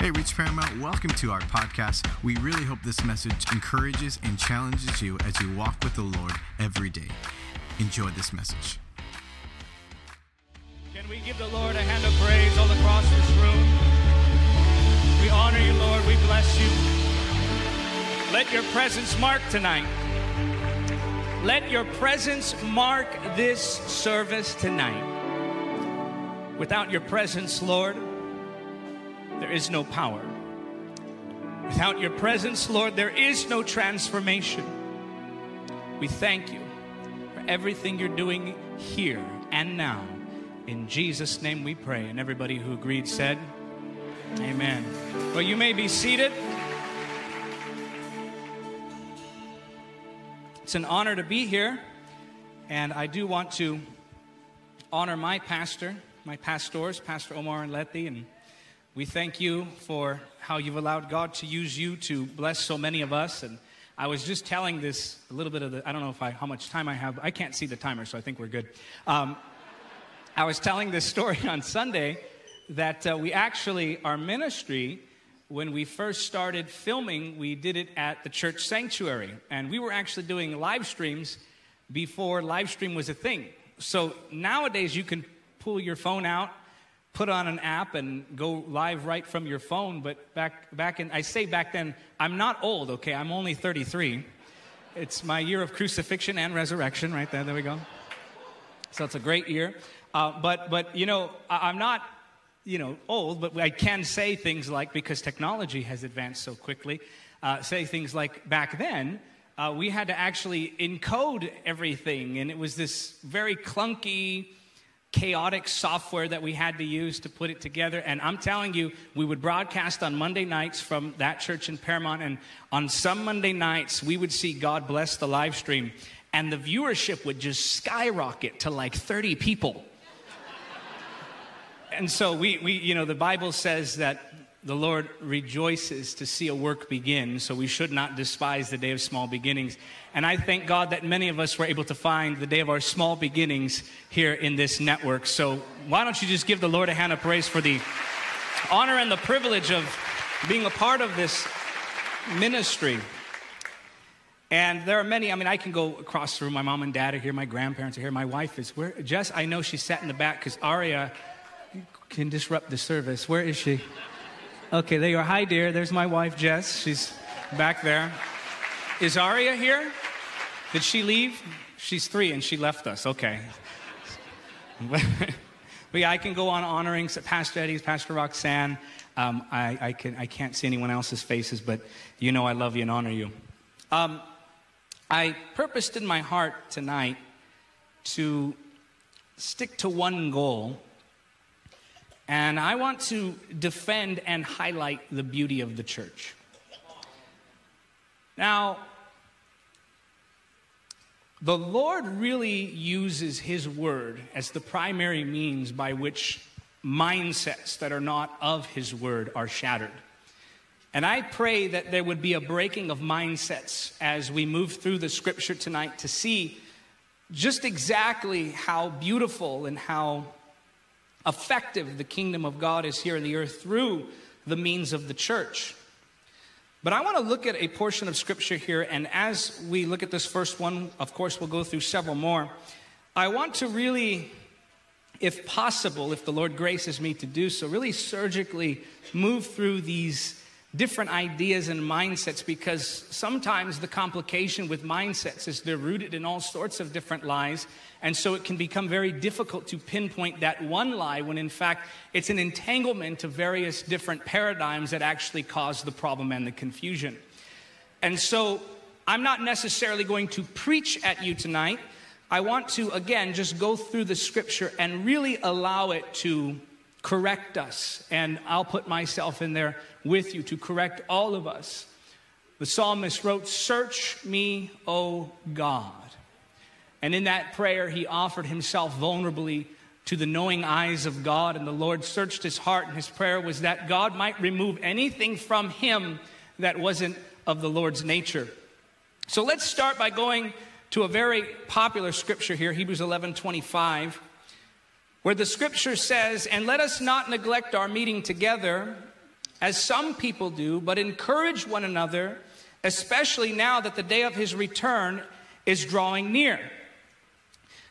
Hey, Reach Paramount, welcome to our podcast. We really hope this message encourages and challenges you as you walk with the Lord every day. Enjoy this message. Can we give the Lord a hand of praise all across this room? We honor you, Lord. We bless you. Let your presence mark tonight. Let your presence mark this service tonight. Without your presence, Lord, there is no power. Without your presence, Lord, there is no transformation. We thank you for everything you're doing here and now. In Jesus' name we pray. And everybody who agreed said, Amen. Well, you may be seated. It's an honor to be here. And I do want to honor my pastor, my pastors, Pastor Omar and Letty, and we thank you for how you've allowed God to use you to bless so many of us. And I was just telling this a little bit of the, I don't know if I, how much time I have. I can't see the timer, so I think we're good. Um, I was telling this story on Sunday that uh, we actually, our ministry, when we first started filming, we did it at the church sanctuary. And we were actually doing live streams before live stream was a thing. So nowadays, you can pull your phone out put on an app and go live right from your phone. But back, back in, I say back then, I'm not old, okay? I'm only 33. It's my year of crucifixion and resurrection, right there. There we go. So it's a great year. Uh, but, but, you know, I, I'm not, you know, old, but I can say things like, because technology has advanced so quickly, uh, say things like back then, uh, we had to actually encode everything, and it was this very clunky, chaotic software that we had to use to put it together. And I'm telling you, we would broadcast on Monday nights from that church in Paramount. And on some Monday nights, we would see God bless the live stream. And the viewership would just skyrocket to like 30 people. and so we, we, you know, the Bible says that the Lord rejoices to see a work begin, so we should not despise the day of small beginnings. And I thank God that many of us were able to find the day of our small beginnings here in this network. So why don't you just give the Lord a hand of praise for the honor and the privilege of being a part of this ministry. And there are many, I mean, I can go across the room. My mom and dad are here, my grandparents are here, my wife is where Jess, I know she sat in the back because Aria can disrupt the service. Where is she? Okay, there you are. Hi, dear. There's my wife, Jess. She's back there. Is Aria here? Did she leave? She's three and she left us. Okay. but yeah, I can go on honoring Pastor Eddie's, Pastor Roxanne. Um, I, I, can, I can't see anyone else's faces, but you know I love you and honor you. Um, I purposed in my heart tonight to stick to one goal and I want to defend and highlight the beauty of the church. Now, the Lord really uses His word as the primary means by which mindsets that are not of His word are shattered. And I pray that there would be a breaking of mindsets as we move through the scripture tonight to see just exactly how beautiful and how effective the kingdom of God is here in the earth through the means of the church. But I want to look at a portion of scripture here, and as we look at this first one, of course, we'll go through several more. I want to really, if possible, if the Lord graces me to do so, really surgically move through these different ideas and mindsets because sometimes the complication with mindsets is they're rooted in all sorts of different lies. And so it can become very difficult to pinpoint that one lie when in fact it's an entanglement of various different paradigms that actually cause the problem and the confusion. And so I'm not necessarily going to preach at you tonight. I want to, again, just go through the scripture and really allow it to correct us. And I'll put myself in there with you to correct all of us. The psalmist wrote, Search me, O God. And in that prayer, he offered himself vulnerably to the knowing eyes of God. And the Lord searched his heart, and his prayer was that God might remove anything from him that wasn't of the Lord's nature. So let's start by going to a very popular scripture here, Hebrews 11 25 where the scripture says, And let us not neglect our meeting together, as some people do, but encourage one another, especially now that the day of his return is drawing near.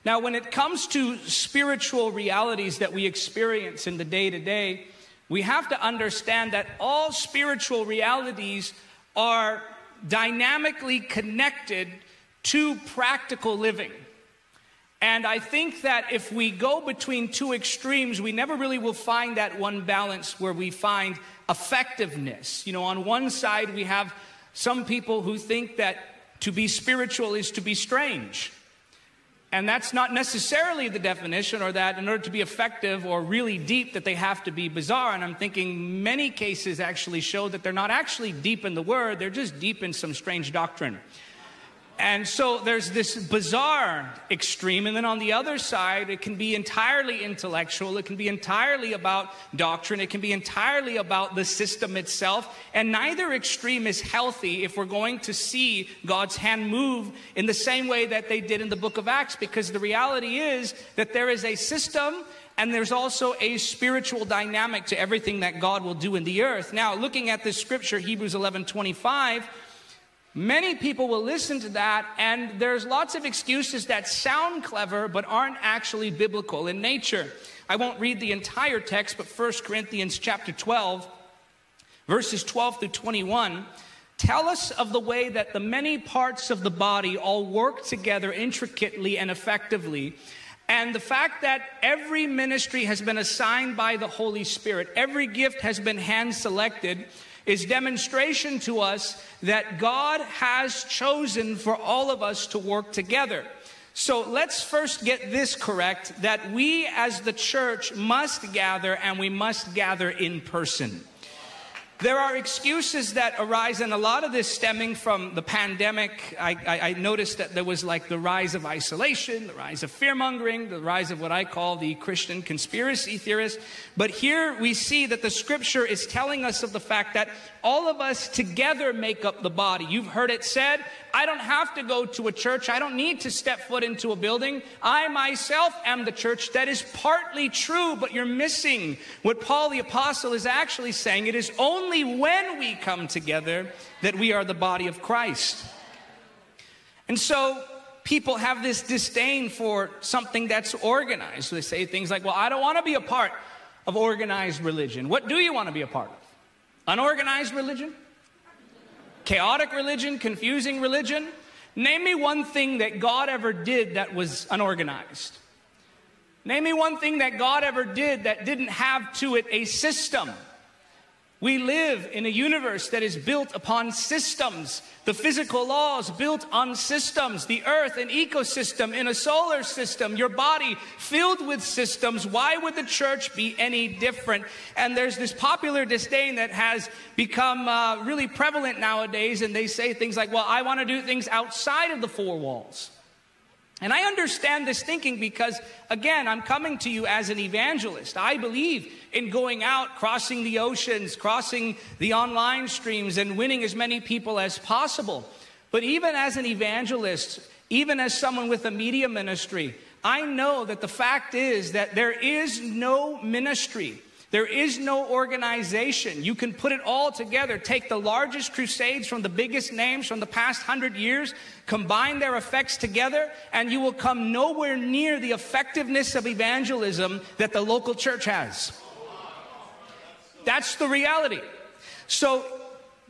Now, when it comes to spiritual realities that we experience in the day to day, we have to understand that all spiritual realities are dynamically connected to practical living. And I think that if we go between two extremes, we never really will find that one balance where we find effectiveness. You know, on one side, we have some people who think that to be spiritual is to be strange. And that's not necessarily the definition, or that in order to be effective or really deep, that they have to be bizarre. And I'm thinking many cases actually show that they're not actually deep in the word, they're just deep in some strange doctrine. And so there's this bizarre extreme. And then on the other side, it can be entirely intellectual. It can be entirely about doctrine. It can be entirely about the system itself. And neither extreme is healthy if we're going to see God's hand move in the same way that they did in the book of Acts. Because the reality is that there is a system and there's also a spiritual dynamic to everything that God will do in the earth. Now, looking at this scripture, Hebrews 11 25, Many people will listen to that, and there's lots of excuses that sound clever but aren't actually biblical in nature. I won't read the entire text, but 1 Corinthians chapter 12, verses 12 through 21 tell us of the way that the many parts of the body all work together intricately and effectively. And the fact that every ministry has been assigned by the Holy Spirit, every gift has been hand selected is demonstration to us that God has chosen for all of us to work together. So let's first get this correct that we as the church must gather and we must gather in person. There are excuses that arise, and a lot of this stemming from the pandemic. I, I, I, noticed that there was like the rise of isolation, the rise of fear mongering, the rise of what I call the Christian conspiracy theorists. But here we see that the scripture is telling us of the fact that all of us together make up the body. You've heard it said, I don't have to go to a church. I don't need to step foot into a building. I myself am the church. That is partly true, but you're missing what Paul the Apostle is actually saying. It is only when we come together that we are the body of Christ. And so people have this disdain for something that's organized. So They say things like, well, I don't want to be a part of organized religion. What do you want to be a part of? Unorganized religion? Chaotic religion, confusing religion. Name me one thing that God ever did that was unorganized. Name me one thing that God ever did that didn't have to it a system. We live in a universe that is built upon systems. The physical laws built on systems. The earth, an ecosystem in a solar system. Your body filled with systems. Why would the church be any different? And there's this popular disdain that has become uh, really prevalent nowadays. And they say things like, well, I want to do things outside of the four walls. And I understand this thinking because, again, I'm coming to you as an evangelist. I believe in going out, crossing the oceans, crossing the online streams, and winning as many people as possible. But even as an evangelist, even as someone with a media ministry, I know that the fact is that there is no ministry there is no organization. You can put it all together. Take the largest crusades from the biggest names from the past hundred years, combine their effects together, and you will come nowhere near the effectiveness of evangelism that the local church has. That's the reality. So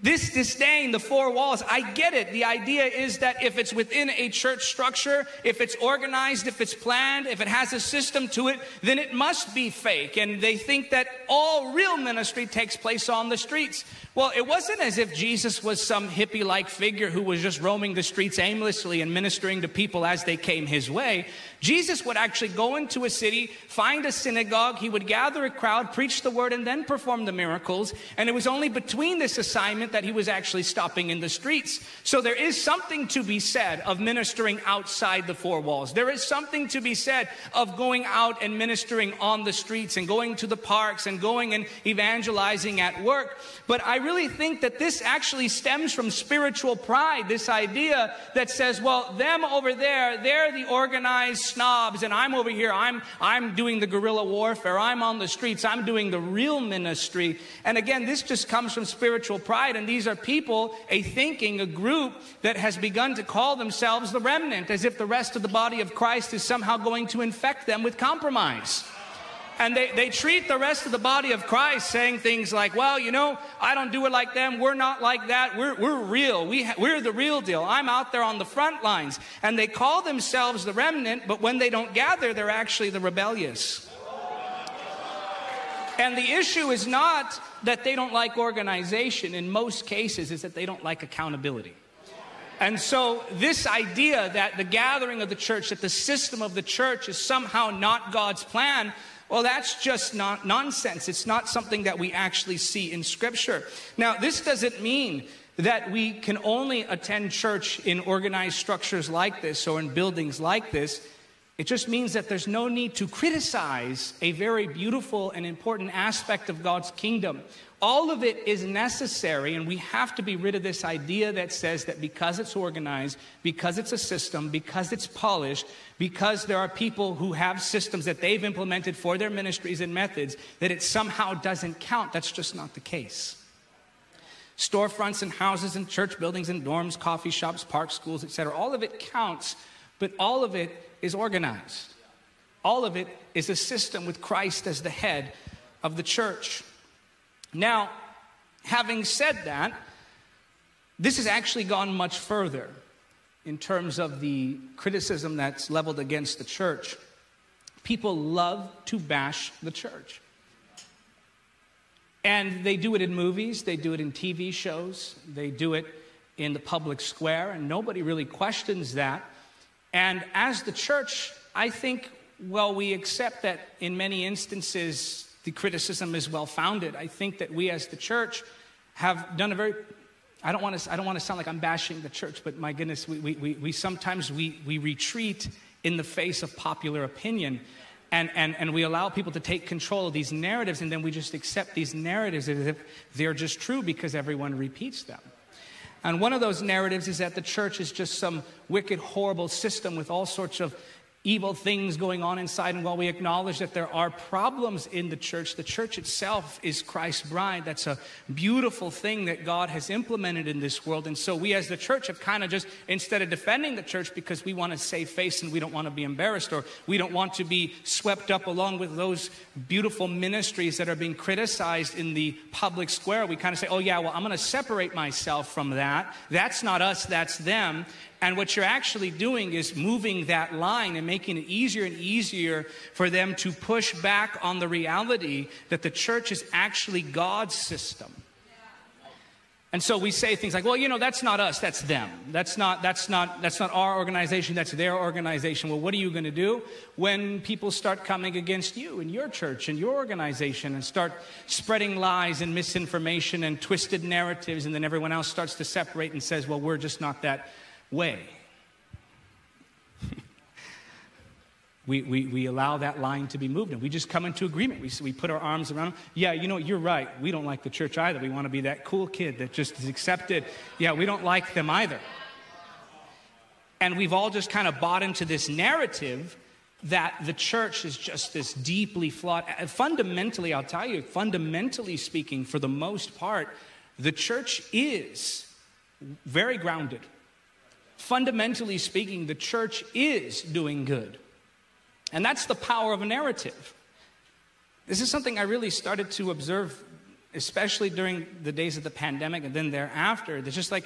this disdain, the four walls, I get it. The idea is that if it's within a church structure, if it's organized, if it's planned, if it has a system to it, then it must be fake. And they think that all real ministry takes place on the streets. Well, it wasn't as if Jesus was some hippie like figure who was just roaming the streets aimlessly and ministering to people as they came his way. Jesus would actually go into a city, find a synagogue, he would gather a crowd, preach the word, and then perform the miracles. And it was only between this assignment that he was actually stopping in the streets. So there is something to be said of ministering outside the four walls. There is something to be said of going out and ministering on the streets and going to the parks and going and evangelizing at work. But I really think that this actually stems from spiritual pride, this idea that says, well, them over there, they're the organized, snobs, and I'm over here, I'm, I'm doing the guerrilla warfare, I'm on the streets, I'm doing the real ministry. And again, this just comes from spiritual pride, and these are people, a thinking, a group that has begun to call themselves the remnant, as if the rest of the body of Christ is somehow going to infect them with compromise. And they, they treat the rest of the body of Christ saying things like, well, you know, I don't do it like them. We're not like that. We're, we're real. We ha- we're the real deal. I'm out there on the front lines. And they call themselves the remnant, but when they don't gather, they're actually the rebellious. And the issue is not that they don't like organization. In most cases, is that they don't like accountability. And so, this idea that the gathering of the church, that the system of the church is somehow not God's plan, well, that's just not nonsense. It's not something that we actually see in Scripture. Now, this doesn't mean that we can only attend church in organized structures like this or in buildings like this. It just means that there's no need to criticize a very beautiful and important aspect of God's kingdom all of it is necessary, and we have to be rid of this idea that says that because it's organized, because it's a system, because it's polished, because there are people who have systems that they've implemented for their ministries and methods, that it somehow doesn't count. That's just not the case. Storefronts and houses and church buildings and dorms, coffee shops, parks, schools, etc. All of it counts, but all of it is organized. All of it is a system with Christ as the head of the church. Now, having said that, this has actually gone much further in terms of the criticism that's leveled against the church. People love to bash the church. And they do it in movies, they do it in TV shows, they do it in the public square, and nobody really questions that. And as the church, I think, well, we accept that in many instances the criticism is well founded. I think that we as the church have done a very I don't want to I don't want to sound like I'm bashing the church, but my goodness, we, we, we, we sometimes we, we retreat in the face of popular opinion. And, and, and we allow people to take control of these narratives, and then we just accept these narratives as if they're just true because everyone repeats them. And one of those narratives is that the church is just some wicked, horrible system with all sorts of evil things going on inside. And while we acknowledge that there are problems in the church, the church itself is Christ's bride. That's a beautiful thing that God has implemented in this world. And so we as the church have kind of just, instead of defending the church because we want to save face and we don't want to be embarrassed or we don't want to be swept up along with those beautiful ministries that are being criticized in the public square, we kind of say, oh, yeah, well, I'm going to separate myself from that. That's not us, that's them. And what you're actually doing is moving that line and making it easier and easier for them to push back on the reality that the church is actually God's system. And so we say things like, well, you know, that's not us, that's them. That's not, that's not, that's not our organization, that's their organization. Well, what are you going to do when people start coming against you and your church and your organization and start spreading lies and misinformation and twisted narratives, and then everyone else starts to separate and says, well, we're just not that way. we, we, we allow that line to be moved and we just come into agreement. We, we put our arms around them. Yeah, you know, you're right. We don't like the church either. We want to be that cool kid that just is accepted. Yeah, we don't like them either. And we've all just kind of bought into this narrative that the church is just this deeply flawed. Uh, fundamentally, I'll tell you, fundamentally speaking, for the most part, the church is very grounded fundamentally speaking, the church is doing good. And that's the power of a narrative. This is something I really started to observe, especially during the days of the pandemic and then thereafter. It's just like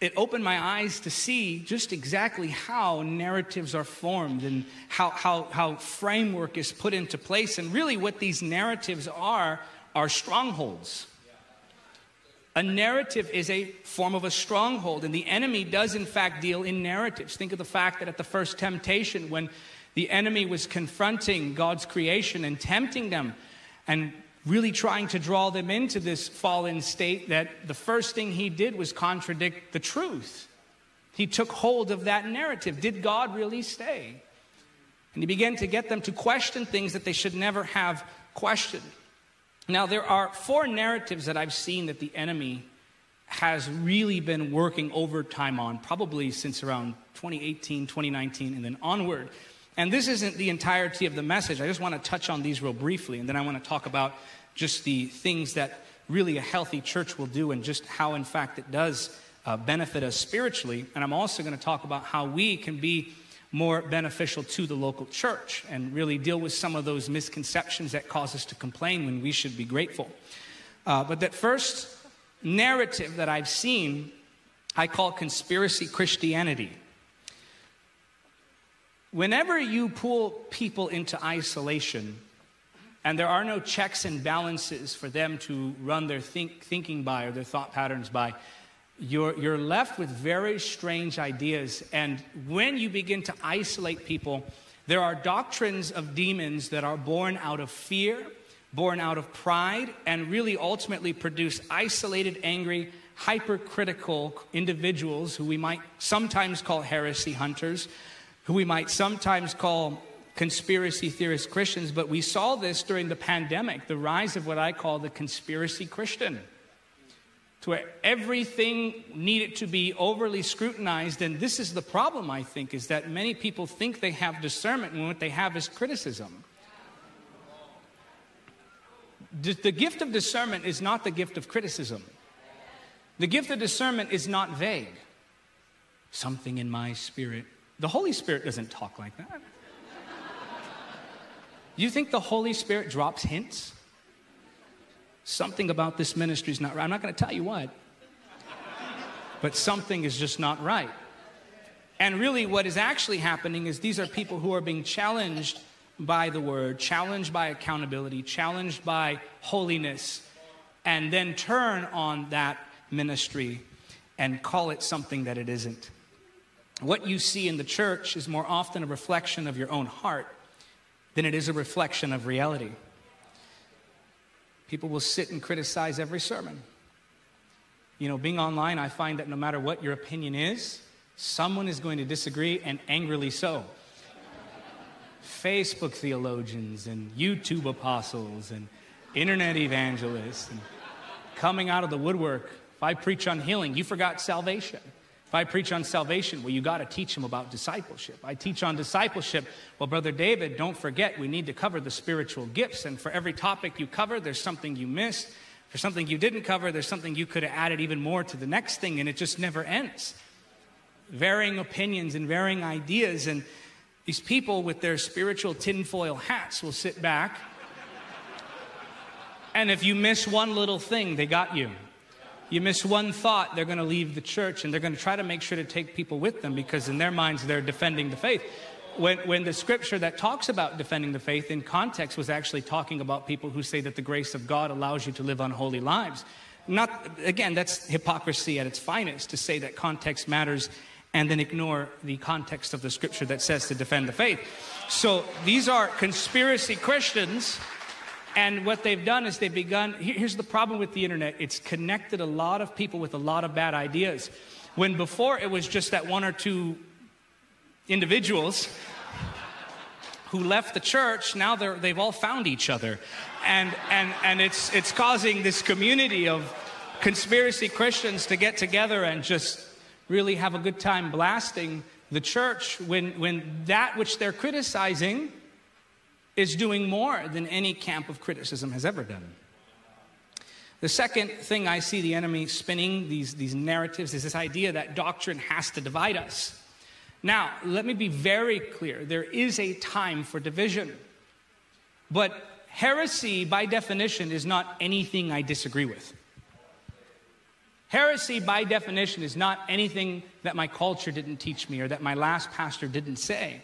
it opened my eyes to see just exactly how narratives are formed and how, how, how framework is put into place. And really, what these narratives are are strongholds. A narrative is a form of a stronghold, and the enemy does, in fact, deal in narratives. Think of the fact that at the first temptation, when the enemy was confronting God's creation and tempting them and really trying to draw them into this fallen state, that the first thing he did was contradict the truth. He took hold of that narrative. Did God really stay? And he began to get them to question things that they should never have questioned. Now, there are four narratives that I've seen that the enemy has really been working overtime on, probably since around 2018, 2019, and then onward. And this isn't the entirety of the message. I just want to touch on these real briefly, and then I want to talk about just the things that really a healthy church will do and just how, in fact, it does uh, benefit us spiritually. And I'm also going to talk about how we can be more beneficial to the local church and really deal with some of those misconceptions that cause us to complain when we should be grateful. Uh, but that first narrative that I've seen, I call conspiracy Christianity. Whenever you pull people into isolation, and there are no checks and balances for them to run their think, thinking by or their thought patterns by, you're, you're left with very strange ideas. And when you begin to isolate people, there are doctrines of demons that are born out of fear, born out of pride, and really ultimately produce isolated, angry, hypercritical individuals who we might sometimes call heresy hunters, who we might sometimes call conspiracy theorist Christians. But we saw this during the pandemic, the rise of what I call the conspiracy Christian to where everything needed to be overly scrutinized. And this is the problem, I think, is that many people think they have discernment when what they have is criticism. The gift of discernment is not the gift of criticism. The gift of discernment is not vague. Something in my spirit. The Holy Spirit doesn't talk like that. You think the Holy Spirit drops hints? Something about this ministry is not right. I'm not going to tell you what, but something is just not right. And really, what is actually happening is these are people who are being challenged by the word, challenged by accountability, challenged by holiness, and then turn on that ministry and call it something that it isn't. What you see in the church is more often a reflection of your own heart than it is a reflection of reality. People will sit and criticize every sermon. You know, being online, I find that no matter what your opinion is, someone is going to disagree and angrily so. Facebook theologians and YouTube apostles and internet evangelists and coming out of the woodwork. If I preach on healing, you forgot salvation. I preach on salvation, well, you got to teach them about discipleship. I teach on discipleship. Well, Brother David, don't forget, we need to cover the spiritual gifts. And for every topic you cover, there's something you missed. For something you didn't cover, there's something you could have added even more to the next thing, and it just never ends. Varying opinions and varying ideas. And these people with their spiritual tinfoil hats will sit back. And if you miss one little thing, they got you. You miss one thought, they're going to leave the church and they're going to try to make sure to take people with them because in their minds they're defending the faith. When, when the scripture that talks about defending the faith in context was actually talking about people who say that the grace of God allows you to live unholy lives. Not, again, that's hypocrisy at its finest to say that context matters and then ignore the context of the scripture that says to defend the faith. So these are conspiracy Christians and what they've done is they've begun. Here's the problem with the internet it's connected a lot of people with a lot of bad ideas. When before it was just that one or two individuals who left the church, now they've all found each other. And, and, and it's, it's causing this community of conspiracy Christians to get together and just really have a good time blasting the church when, when that which they're criticizing is doing more than any camp of criticism has ever done. The second thing I see the enemy spinning these, these narratives is this idea that doctrine has to divide us. Now, let me be very clear there is a time for division, but heresy, by definition, is not anything I disagree with. Heresy, by definition, is not anything that my culture didn't teach me or that my last pastor didn't say.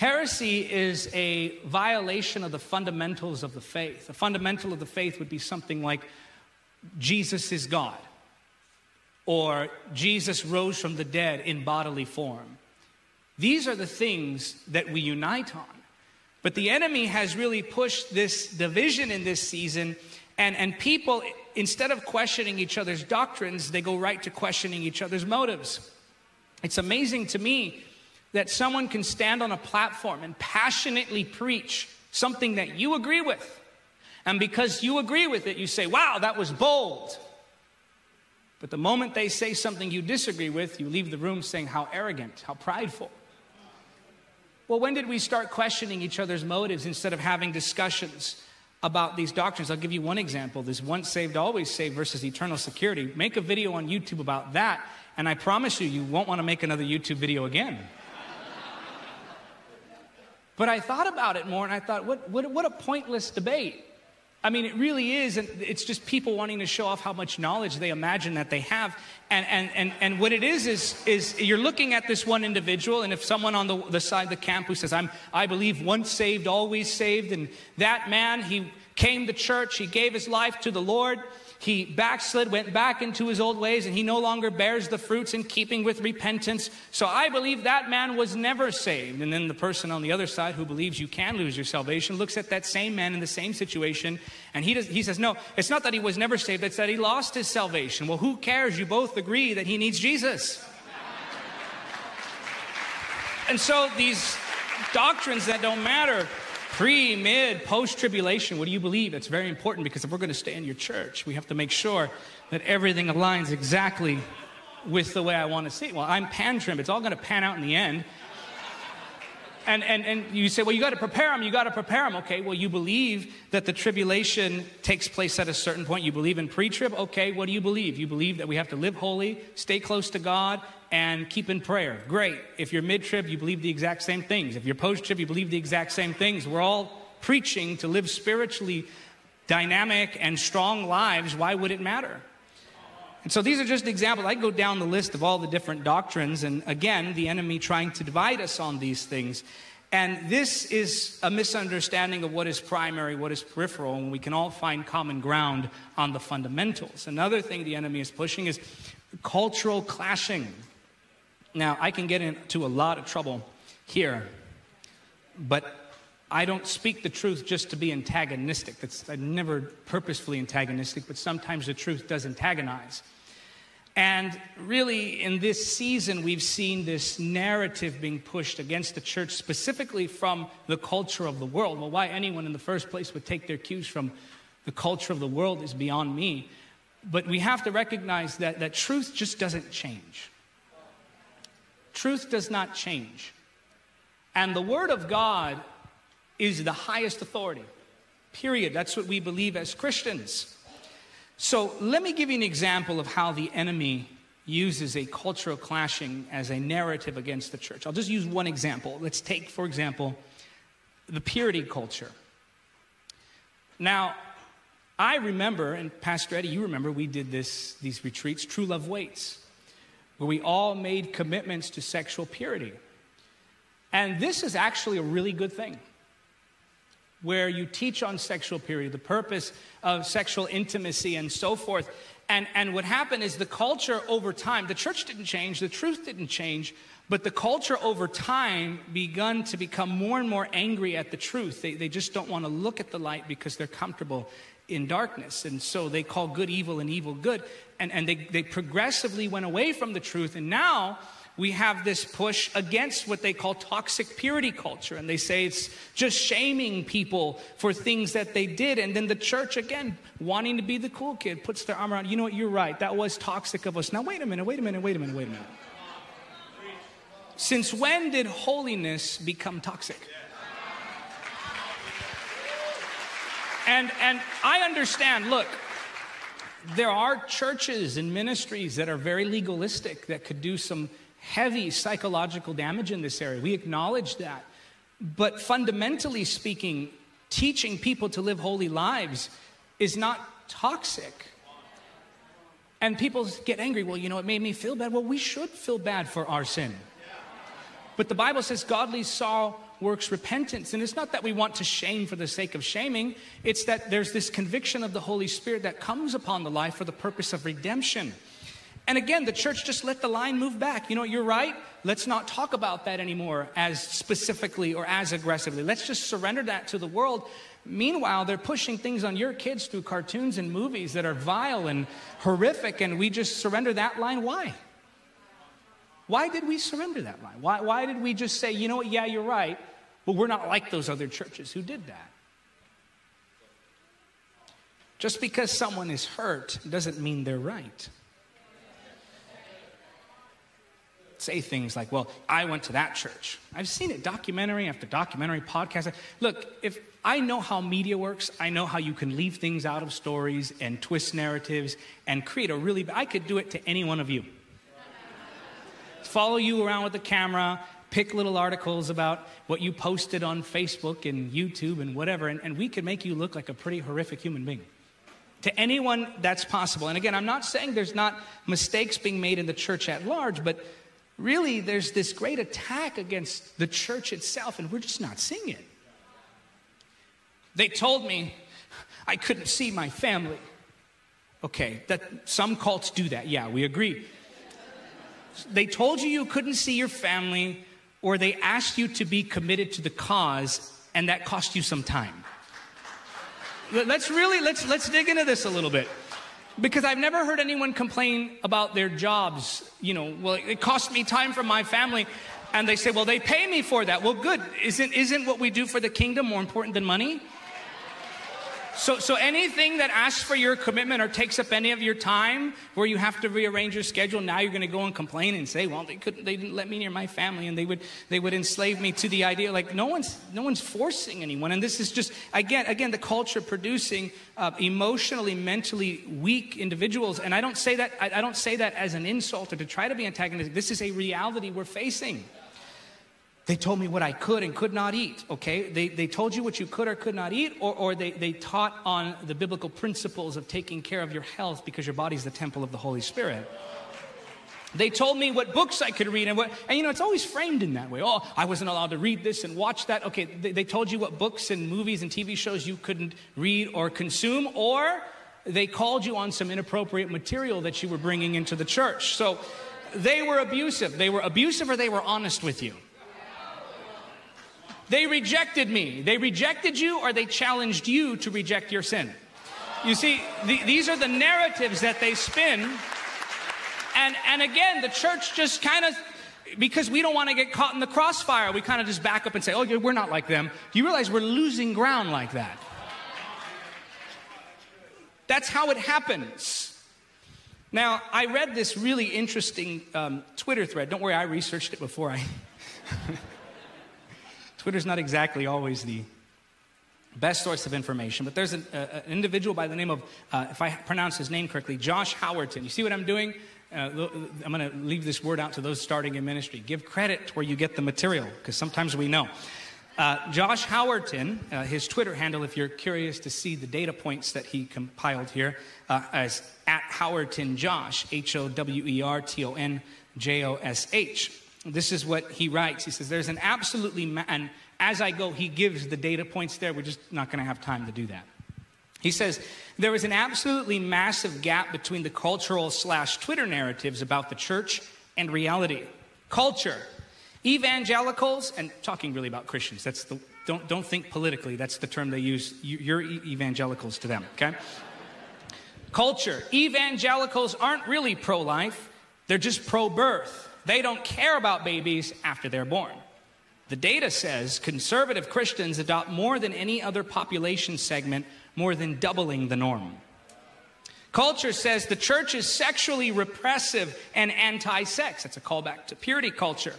Heresy is a violation of the fundamentals of the faith. A fundamental of the faith would be something like Jesus is God, or Jesus rose from the dead in bodily form. These are the things that we unite on. But the enemy has really pushed this division in this season, and, and people, instead of questioning each other's doctrines, they go right to questioning each other's motives. It's amazing to me that someone can stand on a platform and passionately preach something that you agree with. And because you agree with it, you say, wow, that was bold. But the moment they say something you disagree with, you leave the room saying, how arrogant, how prideful. Well, when did we start questioning each other's motives instead of having discussions about these doctrines? I'll give you one example this once saved, always saved versus eternal security. Make a video on YouTube about that, and I promise you, you won't want to make another YouTube video again. But I thought about it more and I thought, what, what, what a pointless debate. I mean, it really is, and it's just people wanting to show off how much knowledge they imagine that they have. And, and, and, and what it is, is, is you're looking at this one individual, and if someone on the, the side of the camp who says, I'm, I believe once saved, always saved, and that man, he came to church, he gave his life to the Lord, he backslid, went back into his old ways, and he no longer bears the fruits in keeping with repentance. So I believe that man was never saved. And then the person on the other side who believes you can lose your salvation looks at that same man in the same situation, and he, does, he says, No, it's not that he was never saved, it's that he lost his salvation. Well, who cares? You both agree that he needs Jesus. and so these doctrines that don't matter pre, mid, post tribulation. What do you believe? It's very important because if we're going to stay in your church, we have to make sure that everything aligns exactly with the way I want to see it. Well, I'm pan trib. It's all going to pan out in the end. And, and, and you say, well, you got to prepare them. You got to prepare them. Okay, well, you believe that the tribulation takes place at a certain point. You believe in pre trib. Okay, what do you believe? You believe that we have to live holy, stay close to God, and keep in prayer. Great. If you're mid trib, you believe the exact same things. If you're post trib, you believe the exact same things. We're all preaching to live spiritually dynamic and strong lives. Why would it matter? And so these are just examples. I go down the list of all the different doctrines, and again, the enemy trying to divide us on these things. And this is a misunderstanding of what is primary, what is peripheral, and we can all find common ground on the fundamentals. Another thing the enemy is pushing is cultural clashing. Now, I can get into a lot of trouble here, but I don't speak the truth just to be antagonistic. That's I'm never purposefully antagonistic, but sometimes the truth does antagonize. And really, in this season, we've seen this narrative being pushed against the church, specifically from the culture of the world. Well, why anyone in the first place would take their cues from the culture of the world is beyond me. But we have to recognize that, that truth just doesn't change. Truth does not change. And the Word of God is the highest authority, period. That's what we believe as Christians. So let me give you an example of how the enemy uses a cultural clashing as a narrative against the church. I'll just use one example. Let's take, for example, the purity culture. Now, I remember, and Pastor Eddie, you remember, we did this, these retreats, True Love Waits where we all made commitments to sexual purity. And this is actually a really good thing where you teach on sexual purity, the purpose of sexual intimacy, and so forth. And, and what happened is the culture over time, the church didn't change, the truth didn't change, but the culture over time begun to become more and more angry at the truth. They, they just don't want to look at the light because they're comfortable in darkness. And so they call good evil and evil good. And, and they, they progressively went away from the truth. And now we have this push against what they call toxic purity culture. And they say it's just shaming people for things that they did. And then the church, again, wanting to be the cool kid, puts their arm around, you know what, you're right. That was toxic of us. Now, wait a minute, wait a minute, wait a minute, wait a minute. Since when did holiness become toxic? And, and I understand, look, there are churches and ministries that are very legalistic that could do some heavy psychological damage in this area. We acknowledge that. But fundamentally speaking, teaching people to live holy lives is not toxic. And people get angry. Well, you know, it made me feel bad. Well, we should feel bad for our sin. But the Bible says godly sorrow works repentance. And it's not that we want to shame for the sake of shaming, it's that there's this conviction of the Holy Spirit that comes upon the life for the purpose of redemption. And again, the church just let the line move back. You know, you're right. Let's not talk about that anymore as specifically or as aggressively. Let's just surrender that to the world. Meanwhile, they're pushing things on your kids through cartoons and movies that are vile and horrific, and we just surrender that line. Why? Why did we surrender that line? Why, why did we just say, you know what, yeah, you're right, but we're not like those other churches who did that? Just because someone is hurt doesn't mean they're right. say things like, well, I went to that church. I've seen it documentary after documentary, podcast. Look, if I know how media works, I know how you can leave things out of stories and twist narratives and create a really, I could do it to any one of you. Follow you around with the camera, pick little articles about what you posted on Facebook and YouTube and whatever, and, and we could make you look like a pretty horrific human being. To anyone, that's possible. And again, I'm not saying there's not mistakes being made in the church at large, but really there's this great attack against the church itself, and we're just not seeing it. They told me I couldn't see my family. Okay, that some cults do that. Yeah, we agree. They told you you couldn't see your family, or they asked you to be committed to the cause, and that cost you some time. Let's really let's let's dig into this a little bit. Because I've never heard anyone complain about their jobs. You know, well, it cost me time from my family. And they say, well, they pay me for that. Well, good. Isn't, isn't what we do for the kingdom more important than money? So, so anything that asks for your commitment or takes up any of your time, where you have to rearrange your schedule, now you're going to go and complain and say, "Well, they couldn't, they didn't let me near my family, and they would, they would enslave me to the idea." Like no one's, no one's forcing anyone, and this is just again, again, the culture producing uh, emotionally, mentally weak individuals. And I don't say that, I, I don't say that as an insult or to try to be antagonistic. This is a reality we're facing. They told me what I could and could not eat, okay? They, they told you what you could or could not eat, or, or they, they taught on the biblical principles of taking care of your health because your body's the temple of the Holy Spirit. They told me what books I could read, and, what, and you know, it's always framed in that way. Oh, I wasn't allowed to read this and watch that. Okay, they, they told you what books and movies and TV shows you couldn't read or consume, or they called you on some inappropriate material that you were bringing into the church. So they were abusive. They were abusive or they were honest with you. They rejected me. They rejected you or they challenged you to reject your sin. You see, the, these are the narratives that they spin. And, and again, the church just kind of, because we don't want to get caught in the crossfire, we kind of just back up and say, oh, we're not like them. Do you realize we're losing ground like that? That's how it happens. Now, I read this really interesting um, Twitter thread. Don't worry, I researched it before I. Twitter's not exactly always the best source of information, but there's an, uh, an individual by the name of, uh, if I pronounce his name correctly, Josh Howerton. You see what I'm doing? Uh, I'm going to leave this word out to those starting in ministry. Give credit where you get the material, because sometimes we know. Uh, Josh Howerton, uh, his Twitter handle, if you're curious to see the data points that he compiled here, uh, as at Howerton Josh, H O W E R T O N J O S H. This is what he writes. He says, There's an absolutely, ma- and as I go, he gives the data points there. We're just not going to have time to do that. He says, There is an absolutely massive gap between the cultural slash Twitter narratives about the church and reality. Culture. Evangelicals, and talking really about Christians, that's the, don't, don't think politically, that's the term they use. You're evangelicals to them, okay? Culture. Evangelicals aren't really pro life, they're just pro birth. They don't care about babies after they're born. The data says conservative Christians adopt more than any other population segment, more than doubling the norm. Culture says the church is sexually repressive and anti sex. That's a callback to purity culture.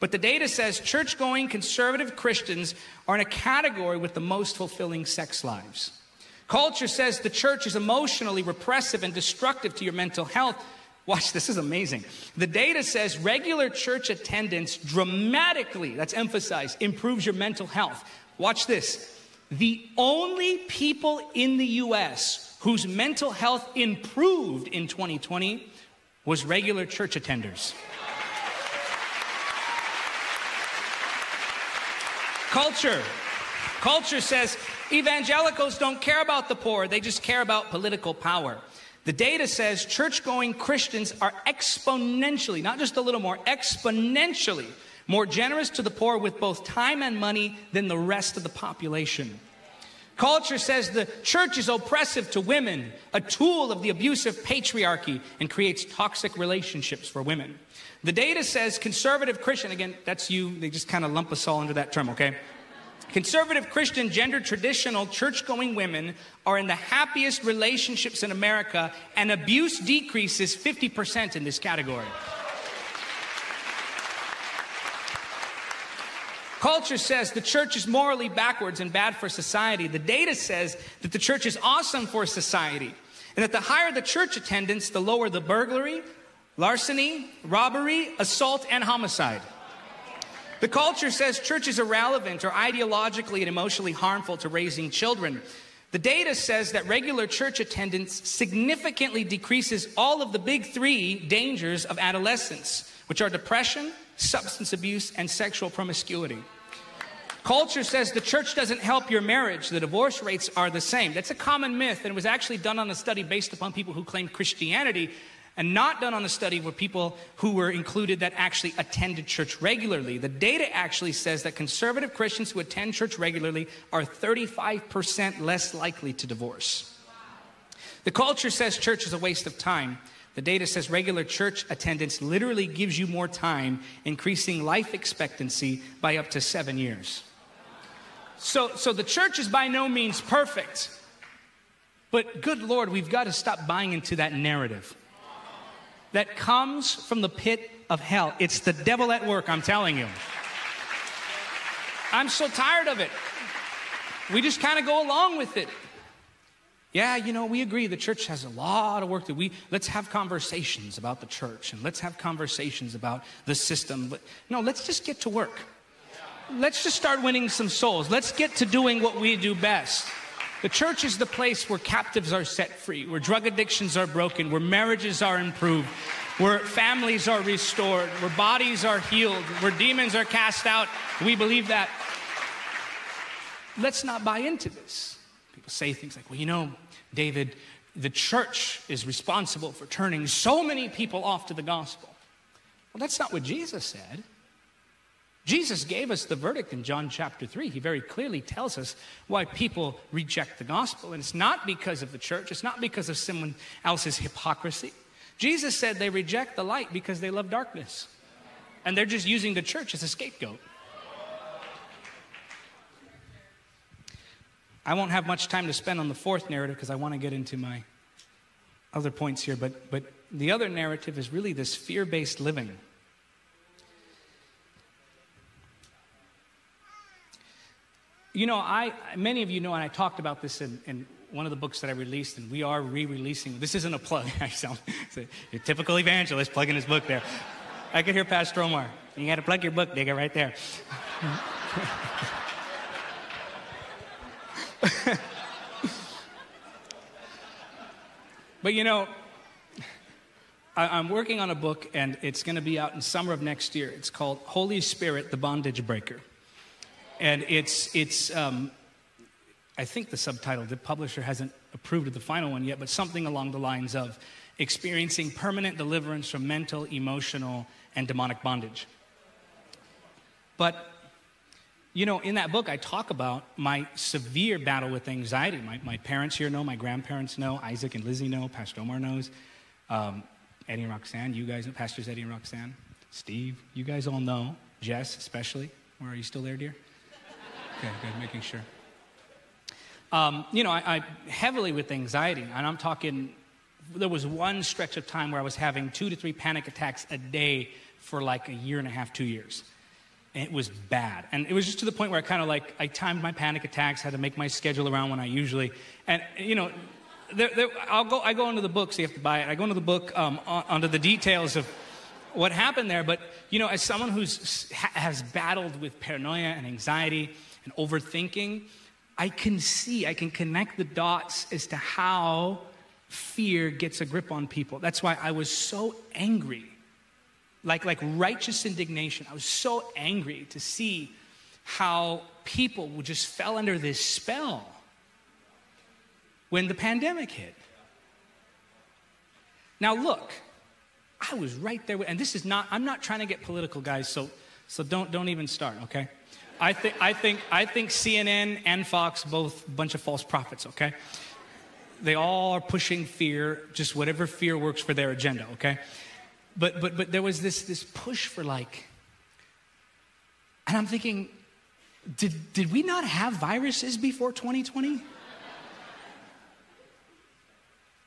But the data says church going conservative Christians are in a category with the most fulfilling sex lives. Culture says the church is emotionally repressive and destructive to your mental health, Watch, this is amazing. The data says regular church attendance dramatically, that's emphasized, improves your mental health. Watch this. The only people in the US whose mental health improved in 2020 was regular church attenders. Culture. Culture says evangelicals don't care about the poor, they just care about political power. The data says church going Christians are exponentially, not just a little more, exponentially more generous to the poor with both time and money than the rest of the population. Culture says the church is oppressive to women, a tool of the abusive patriarchy, and creates toxic relationships for women. The data says conservative Christian, again, that's you, they just kind of lump us all under that term, okay? Conservative, Christian, gender traditional, church going women are in the happiest relationships in America, and abuse decreases 50% in this category. Culture says the church is morally backwards and bad for society. The data says that the church is awesome for society. And that the higher the church attendance, the lower the burglary, larceny, robbery, assault, and homicide. The culture says church is irrelevant or ideologically and emotionally harmful to raising children. The data says that regular church attendance significantly decreases all of the big three dangers of adolescence, which are depression, substance abuse, and sexual promiscuity. Culture says the church doesn't help your marriage. The divorce rates are the same. That's a common myth, and it was actually done on a study based upon people who claimed Christianity and not done on a study where people who were included that actually attended church regularly. The data actually says that conservative Christians who attend church regularly are 35% less likely to divorce. The culture says church is a waste of time. The data says regular church attendance literally gives you more time, increasing life expectancy by up to seven years. So, so the church is by no means perfect. But good Lord, we've got to stop buying into that narrative that comes from the pit of hell. It's the devil at work, I'm telling you. I'm so tired of it. We just kind of go along with it. Yeah, you know, we agree the church has a lot of work to we let's have conversations about the church and let's have conversations about the system. But no, let's just get to work. Let's just start winning some souls. Let's get to doing what we do best. The church is the place where captives are set free, where drug addictions are broken, where marriages are improved, where families are restored, where bodies are healed, where demons are cast out. We believe that. Let's not buy into this. People say things like, well, you know, David, the church is responsible for turning so many people off to the gospel. Well, that's not what Jesus said. Jesus gave us the verdict in John chapter 3. He very clearly tells us why people reject the gospel. And it's not because of the church, it's not because of someone else's hypocrisy. Jesus said they reject the light because they love darkness. And they're just using the church as a scapegoat. I won't have much time to spend on the fourth narrative because I want to get into my other points here. But, but the other narrative is really this fear based living. You know, I many of you know, and I talked about this in, in one of the books that I released, and we are re-releasing. This isn't a plug. I sound your typical evangelist plugging his book there. I could hear Pastor Omar. You got to plug your book, Diga, right there. but you know, I, am working on a book, and it's going to be out in summer of next year. It's called Holy Spirit: The Bondage Breaker and it's it's um, I think the subtitle the publisher hasn't approved of the final one yet, but something along the lines of experiencing permanent deliverance from mental, emotional, and demonic bondage. But you know, in that book, I talk about my severe battle with anxiety. My, my parents here know, my grandparents know, Isaac and Lizzie know, Pastor Omar knows, um, Eddie and Roxanne, you guys know, Pastors Eddie and Roxanne, Steve, you guys all know, Jess especially. Where are you still there, dear? Okay, good, making sure. Um, you know, I, I heavily with anxiety, and I'm talking. There was one stretch of time where I was having two to three panic attacks a day for like a year and a half, two years. And it was bad. And it was just to the point where I kind of like, I timed my panic attacks, had to make my schedule around when I usually, and you know, there, there, I'll go, I go into the book, so you have to buy it. I go into the book um, on, the details of what happened there. But, you know, as someone who has battled with paranoia and anxiety, and overthinking, I can see, I can connect the dots as to how fear gets a grip on people. That's why I was so angry, like, like righteous indignation. I was so angry to see how people just fell under this spell when the pandemic hit. Now, look, I was right there, with, and this is not, I'm not trying to get political, guys, so, so don't, don't even start, okay? I think, I think, I think CNN and Fox both a bunch of false prophets, okay? They all are pushing fear, just whatever fear works for their agenda, okay? But, but, but there was this, this push for like, and I'm thinking, did, did we not have viruses before 2020?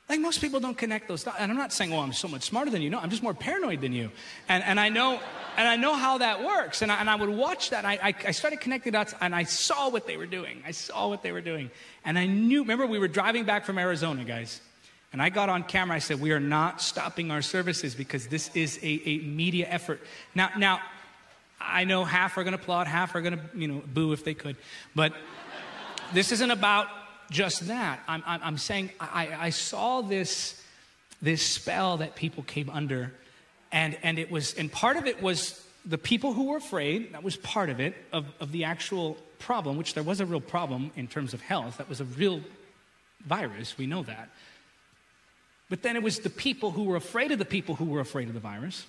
Like most people don't connect those dots. And I'm not saying, well, I'm so much smarter than you. No, I'm just more paranoid than you. And, and I know and I know how that works. And I, and I would watch that. I, I, I started connecting dots and I saw what they were doing. I saw what they were doing. And I knew, remember, we were driving back from Arizona, guys. And I got on camera. I said, we are not stopping our services because this is a, a media effort. Now, now, I know half are going to applaud, half are going to, you know, boo if they could. But this isn't about just that. I'm, I'm, I'm saying I, I saw this, this spell that people came under, and, and it was, and part of it was the people who were afraid, that was part of it, of, of the actual problem, which there was a real problem in terms of health. That was a real virus, we know that. But then it was the people who were afraid of the people who were afraid of the virus,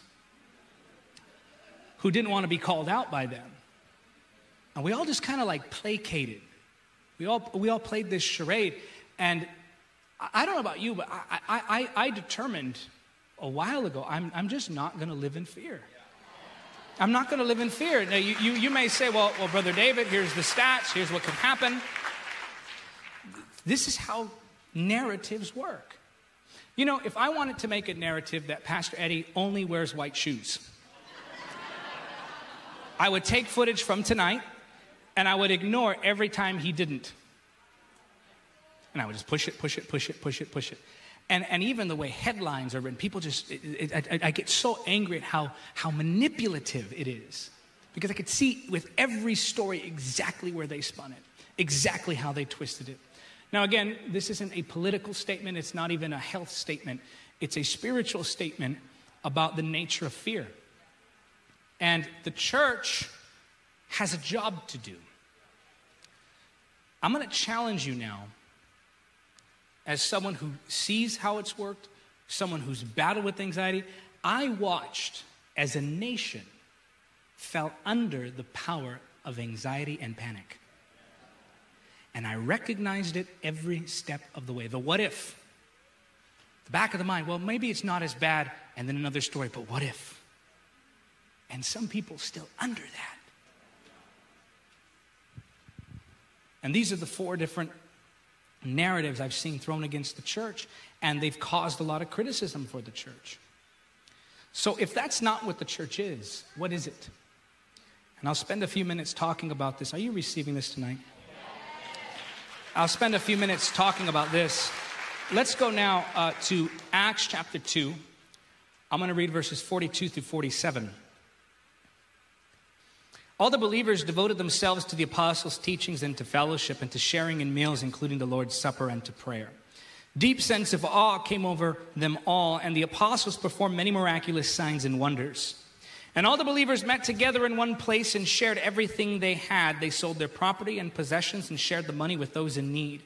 who didn't want to be called out by them. And we all just kind of like placated we all, we all played this charade. And I don't know about you, but I, I, I determined a while ago I'm, I'm just not going to live in fear. I'm not going to live in fear. Now, you, you, you may say, well, well, Brother David, here's the stats, here's what can happen. This is how narratives work. You know, if I wanted to make a narrative that Pastor Eddie only wears white shoes, I would take footage from tonight and I would ignore every time he didn't. And I would just push it, push it, push it, push it, push it. And, and even the way headlines are written, people just, it, it, I, I get so angry at how, how manipulative it is. Because I could see with every story exactly where they spun it, exactly how they twisted it. Now, again, this isn't a political statement, it's not even a health statement, it's a spiritual statement about the nature of fear. And the church has a job to do. I'm going to challenge you now, as someone who sees how it's worked, someone who's battled with anxiety. I watched as a nation fell under the power of anxiety and panic. And I recognized it every step of the way. The what if, the back of the mind, well, maybe it's not as bad, and then another story, but what if? And some people still under that. And these are the four different narratives I've seen thrown against the church, and they've caused a lot of criticism for the church. So, if that's not what the church is, what is it? And I'll spend a few minutes talking about this. Are you receiving this tonight? I'll spend a few minutes talking about this. Let's go now uh, to Acts chapter 2. I'm going to read verses 42 through 47. All the believers devoted themselves to the apostles' teachings and to fellowship and to sharing in meals, including the Lord's Supper and to prayer. Deep sense of awe came over them all, and the apostles performed many miraculous signs and wonders. And all the believers met together in one place and shared everything they had. They sold their property and possessions and shared the money with those in need.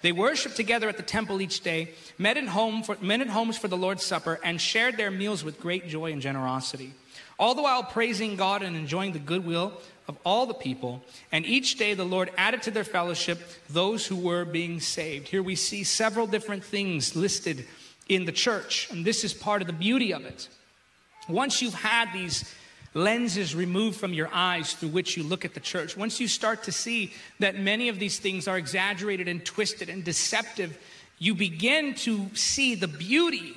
They worshiped together at the temple each day, met in, home for, met in homes for the Lord's Supper, and shared their meals with great joy and generosity all the while praising God and enjoying the goodwill of all the people. And each day the Lord added to their fellowship those who were being saved. Here we see several different things listed in the church, and this is part of the beauty of it. Once you've had these lenses removed from your eyes through which you look at the church, once you start to see that many of these things are exaggerated and twisted and deceptive, you begin to see the beauty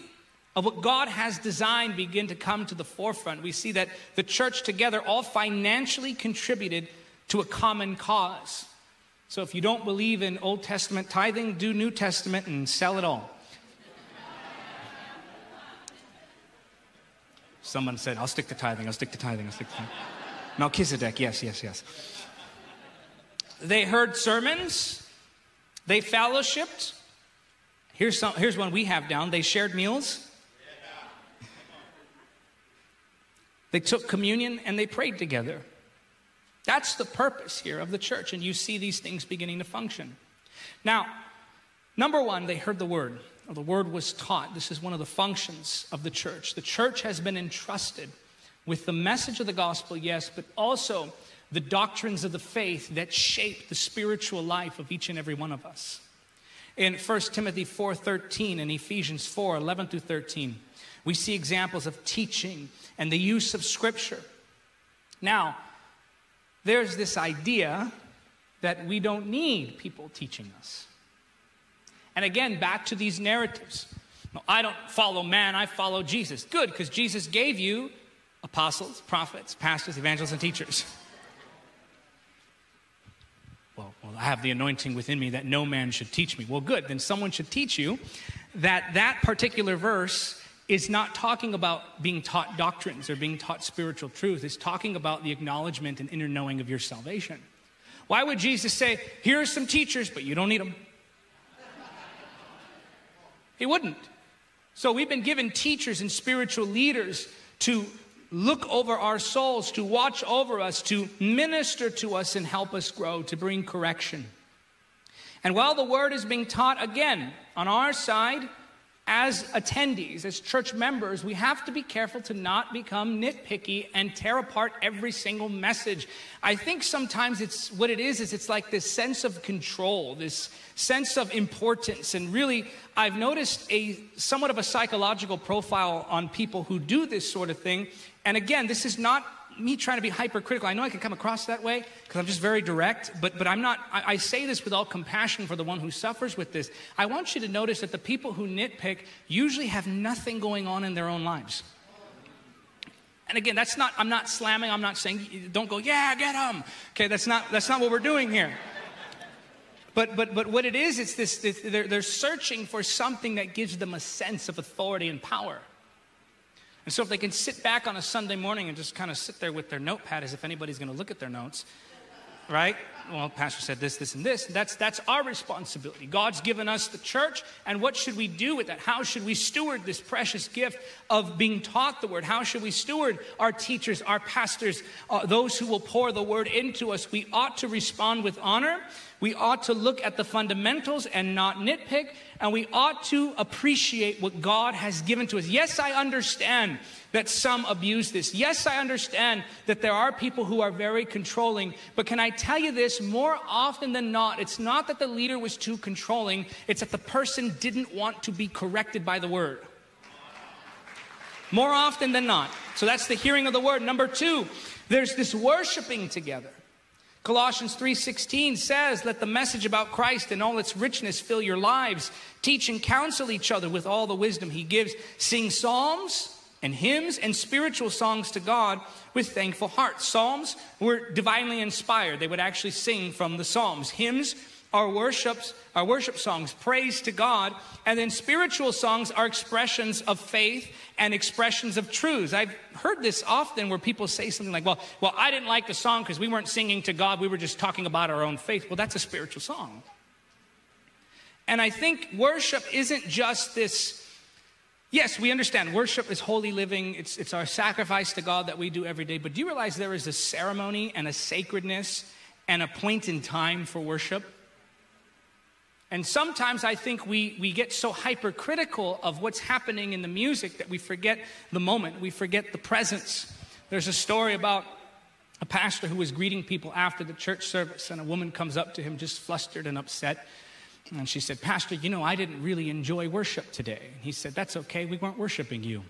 of what God has designed begin to come to the forefront. We see that the church together all financially contributed to a common cause. So if you don't believe in Old Testament tithing, do New Testament and sell it all. Someone said, I'll stick to tithing, I'll stick to tithing, I'll stick to tithing. Melchizedek, yes, yes, yes. They heard sermons, they fellowshipped. Here's, some, here's one we have down. They shared meals, They took communion and they prayed together. That's the purpose here of the church, and you see these things beginning to function. Now, number one, they heard the word. or The word was taught. This is one of the functions of the church. The church has been entrusted with the message of the gospel, yes, but also the doctrines of the faith that shape the spiritual life of each and every one of us. In 1 Timothy 4:13 and Ephesians 4:11 through 13, we see examples of teaching and the use of Scripture. Now, there's this idea that we don't need people teaching us. And again, back to these narratives. No, I don't follow man, I follow Jesus. Good, because Jesus gave you apostles, prophets, pastors, evangelists, and teachers. Well, well, I have the anointing within me that no man should teach me. Well, good, then someone should teach you that that particular verse is not talking about being taught doctrines or being taught spiritual truth. It's talking about the acknowledgement and inner knowing of your salvation. Why would Jesus say, Here are some teachers, but you don't need them? He wouldn't. So we've been given teachers and spiritual leaders to look over our souls, to watch over us, to minister to us and help us grow, to bring correction. And while the word is being taught again on our side, as attendees, as church members, we have to be careful to not become nitpicky and tear apart every single message. I think sometimes it's what it is, is it's like this sense of control, this sense of importance. And really, I've noticed a somewhat of a psychological profile on people who do this sort of thing. And again, this is not me trying to be hypercritical. I know I can come across that way because I'm just very direct, but, but I'm not, I, I, say this with all compassion for the one who suffers with this. I want you to notice that the people who nitpick usually have nothing going on in their own lives. And again, that's not, I'm not slamming, I'm not saying, don't go, yeah, get them. Okay, that's not, that's not what we're doing here. But, but, but what it is, it's this, this they're, they're searching for something that gives them a sense of authority and power. And so if they can sit back on a Sunday morning and just kind of sit there with their notepad as if anybody's going to look at their notes, right? Well, pastor said this, this, and this. That's that's our responsibility. God's given us the church, and what should we do with that? How should we steward this precious gift of being taught the word? How should we steward our teachers, our pastors, uh, those who will pour the word into us? We ought to respond with honor. We ought to look at the fundamentals and not nitpick, and we ought to appreciate what God has given to us. Yes, I understand that some abuse this. Yes, I understand that there are people who are very controlling, but can I tell you this? More often than not, it's not that the leader was too controlling, it's that the person didn't want to be corrected by the word. More often than not. So that's the hearing of the word. Number two, there's this worshiping together. Colossians 3:16 says, "Let the message about Christ and all its richness fill your lives. Teach and counsel each other with all the wisdom he gives. Sing psalms and hymns and spiritual songs to God with thankful hearts." Psalms were divinely inspired. They would actually sing from the Psalms. Hymns are worships, are worship songs, praise to God, and then spiritual songs are expressions of faith and expressions of truths. I've heard this often where people say something like, well, well, I didn't like the song because we weren't singing to God, we were just talking about our own faith. Well, that's a spiritual song. And I think worship isn't just this. Yes, we understand worship is holy living. It's, it's our sacrifice to God that we do every day. But do you realize there is a ceremony and a sacredness and a point in time for worship? And sometimes I think we, we get so hypercritical of what's happening in the music that we forget the moment, we forget the presence. There's a story about a pastor who was greeting people after the church service, and a woman comes up to him just flustered and upset. And she said, Pastor, you know, I didn't really enjoy worship today. And he said, That's okay, we weren't worshiping you.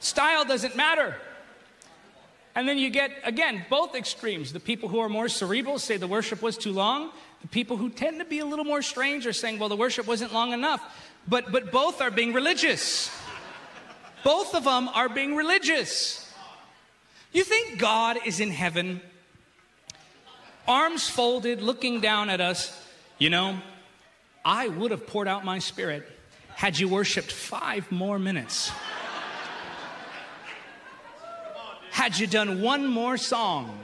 Style doesn't matter. And then you get, again, both extremes. The people who are more cerebral say the worship was too long. The people who tend to be a little more strange are saying, well, the worship wasn't long enough. But, but both are being religious. Both of them are being religious. You think God is in heaven, arms folded, looking down at us? You know, I would have poured out my spirit had you worshiped five more minutes had you done one more song?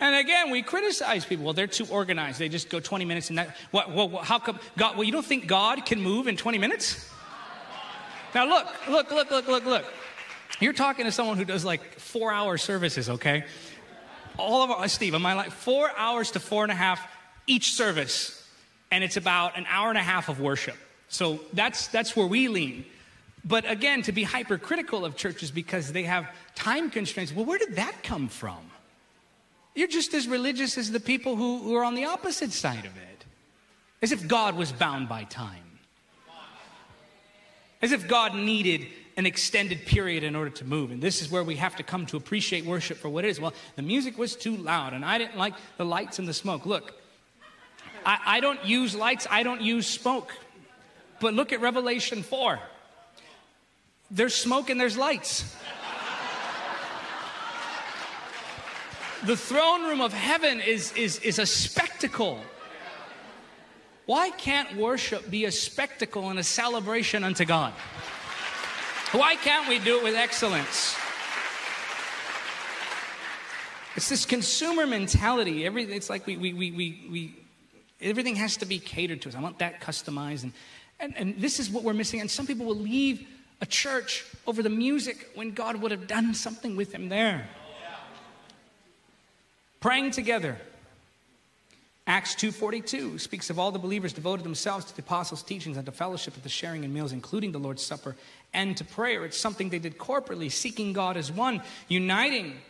And again, we criticize people. Well, they're too organized. They just go 20 minutes and that. What, what, what, how come God? Well, you don't think God can move in 20 minutes? Now, look, look, look, look, look, look. You're talking to someone who does like four hour services, okay? All of our, Steve, am I like four hours to four and a half each service, and it's about an hour and a half of worship. So that's, that's where we lean. But again, to be hypercritical of churches because they have time constraints, well, where did that come from? You're just as religious as the people who, who are on the opposite side of it. As if God was bound by time. As if God needed an extended period in order to move. And this is where we have to come to appreciate worship for what it is. Well, the music was too loud, and I didn't like the lights and the smoke. Look, I, I don't use lights, I don't use smoke. But look at Revelation 4. There's smoke and there's lights. the throne room of heaven is, is, is a spectacle. Why can't worship be a spectacle and a celebration unto God? Why can't we do it with excellence? It's this consumer mentality. Everything, it's like we, we, we, we, we, everything has to be catered to us. I want that customized. And, and, and this is what we're missing. And some people will leave a church over the music when God would have done something with them there. Praying together. Acts 2:42 speaks of all the believers devoted themselves to the apostles' teachings and to fellowship at the sharing in meals, including the Lord's Supper and to prayer. It's something they did corporately, seeking God as one, uniting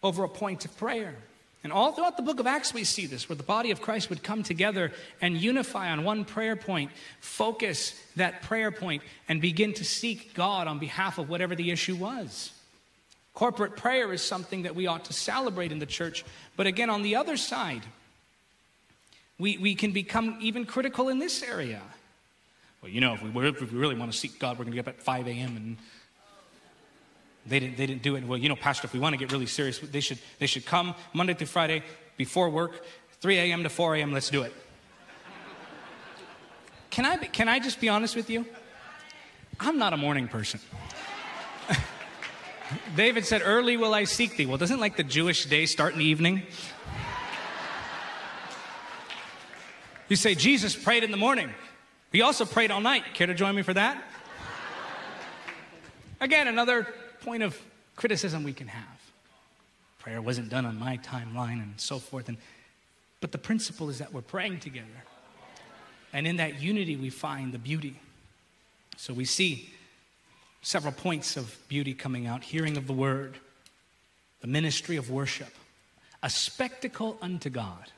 over a point of prayer. And all throughout the book of Acts, we see this, where the body of Christ would come together and unify on one prayer point, focus that prayer point, and begin to seek God on behalf of whatever the issue was. Corporate prayer is something that we ought to celebrate in the church. But again, on the other side, we, we can become even critical in this area. Well, you know, if we, if we really want to seek God, we're going to get up at 5 a.m. and they didn't, they didn't do it. Well, you know, Pastor, if we want to get really serious, they should, they should come Monday through Friday before work, 3 a.m. to 4 a.m. Let's do it. Can I, can I just be honest with you? I'm not a morning person. David said, Early will I seek thee. Well, doesn't like the Jewish day start in the evening? You say, Jesus prayed in the morning. He also prayed all night. Care to join me for that? Again, another point of criticism we can have. Prayer wasn't done on my timeline and so forth. And, but the principle is that we're praying together. And in that unity, we find the beauty. So we see several points of beauty coming out hearing of the word, the ministry of worship, a spectacle unto God.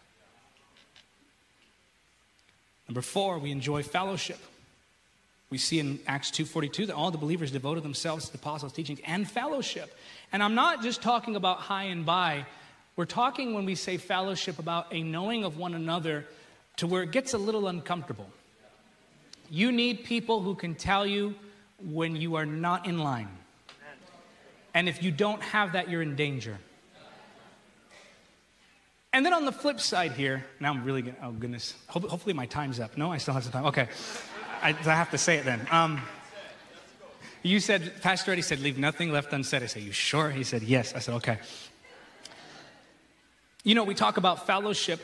Number four, we enjoy fellowship. We see in Acts 2:42 that all the believers devoted themselves to the apostles' teachings and fellowship. And I'm not just talking about hi and bye. We're talking when we say fellowship about a knowing of one another to where it gets a little uncomfortable. You need people who can tell you when you are not in line. And if you don't have that, you're in danger. And then on the flip side here, now I'm really, gonna, oh goodness, hopefully my time's up. No, I still have some time. Okay, I, I have to say it then. Um, you said, Pastor Eddie said, leave nothing left unsaid. I said, you sure? He said, yes. I said, okay. You know, we talk about fellowship,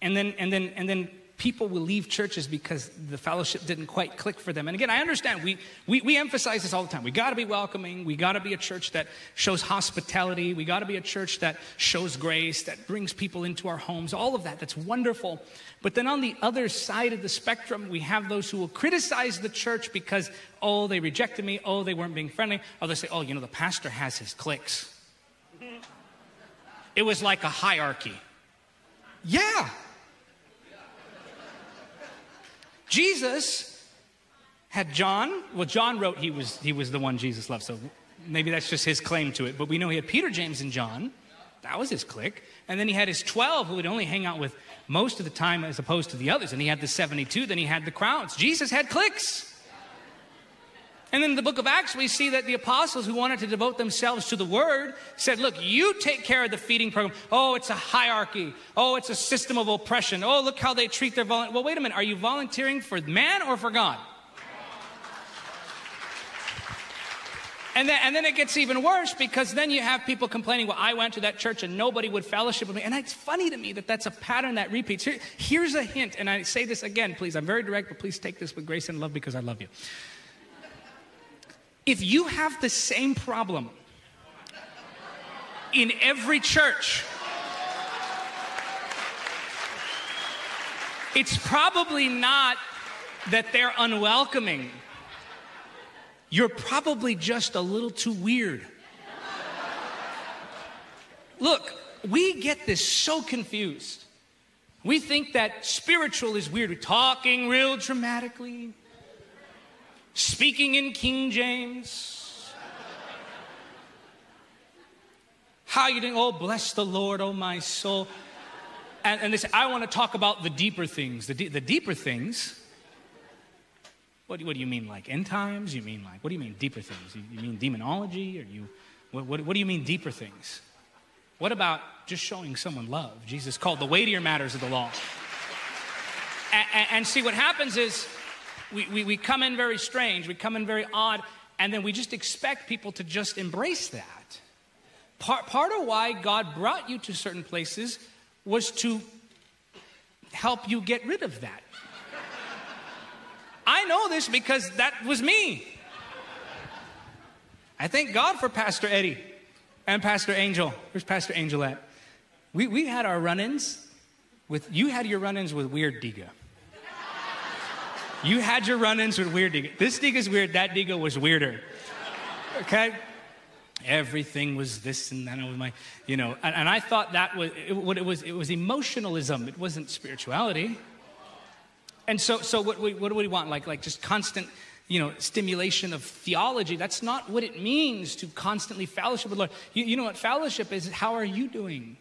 and then, and then, and then people will leave churches because the fellowship didn't quite click for them. And again, I understand we, we, we emphasize this all the time. We got to be welcoming. We got to be a church that shows hospitality. We got to be a church that shows grace, that brings people into our homes. All of that. That's wonderful. But then on the other side of the spectrum, we have those who will criticize the church because, oh, they rejected me. Oh, they weren't being friendly. Or they say, oh, you know, the pastor has his cliques. It was like a hierarchy. Yeah, Jesus had John. Well, John wrote he was, he was the one Jesus loved, so maybe that's just his claim to it. But we know he had Peter, James, and John. That was his clique. And then he had his 12 who would only hang out with most of the time as opposed to the others. And he had the 72, then he had the crowds. Jesus had cliques. And then in the book of Acts, we see that the apostles who wanted to devote themselves to the word said, Look, you take care of the feeding program. Oh, it's a hierarchy. Oh, it's a system of oppression. Oh, look how they treat their volunteers. Well, wait a minute. Are you volunteering for man or for God? And then, and then it gets even worse because then you have people complaining, well, I went to that church and nobody would fellowship with me. And it's funny to me that that's a pattern that repeats. Here, here's a hint, and I say this again, please. I'm very direct, but please take this with grace and love because I love you. If you have the same problem in every church, it's probably not that they're unwelcoming. You're probably just a little too weird. Look, we get this so confused. We think that spiritual is weird. We're talking real dramatically, speaking in King James. How you doing? Oh, bless the Lord, oh my soul. And, and they say, I want to talk about the deeper things. The, de- the deeper things. What, what do you mean, like end times? You mean like, what do you mean deeper things? You, you mean demonology? Or you, what, what, what do you mean deeper things? What about just showing someone love? Jesus called the weightier matters of the law. And, and, and see, what happens is we, we, we come in very strange, we come in very odd, and then we just expect people to just embrace that. Part, part of why God brought you to certain places was to help you get rid of that. I know this because that was me. I thank God for Pastor Eddie and Pastor Angel. Where's Pastor Angel at? We, we had our run ins with, you had your run ins with Weird Diga. You had your run ins with Weird Diga. This Diga's weird, that Diga was weirder. Okay? everything was this and that. was my, you know, and, and I thought that was it, what it was. It was emotionalism. It wasn't spirituality. And so, so what, we, what do we want? Like, like just constant, you know, stimulation of theology. That's not what it means to constantly fellowship with Lord. You, you know what fellowship is? How are you doing?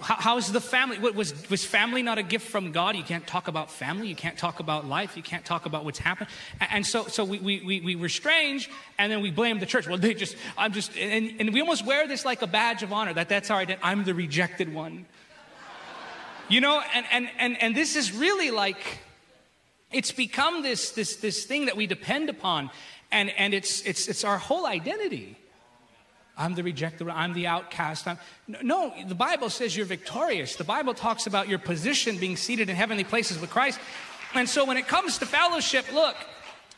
How, how's the family? What, was, was family not a gift from God? You can't talk about family. You can't talk about life. You can't talk about what's happened. And, and so, so we, we, we we were strange, and then we blame the church. Well, they just, I'm just, and, and we almost wear this like a badge of honor that that's our identity. I'm the rejected one. You know, and, and, and, and this is really like, it's become this, this, this thing that we depend upon, and, and it's, it's, it's our whole identity. I'm the rejected, I'm the outcast. I'm... No, the Bible says you're victorious. The Bible talks about your position being seated in heavenly places with Christ. And so when it comes to fellowship, look,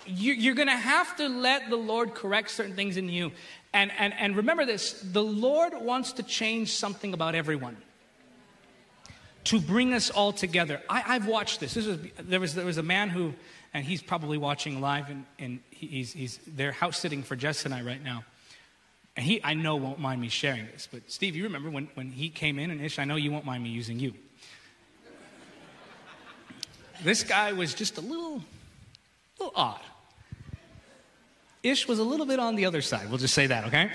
you, are going to have to let the Lord correct certain things in you. And, and, and remember this the Lord wants to change something about everyone to bring us all together. I, have watched this. this was, there, was, there was a man who, and he's probably watching live, and, and he's, he's there house sitting for Jess and I right now. And he, I know, won't mind me sharing this, but Steve, you remember when, when he came in, and Ish, I know you won't mind me using you. This guy was just a little, little odd. Ish was a little bit on the other side. We'll just say that, okay?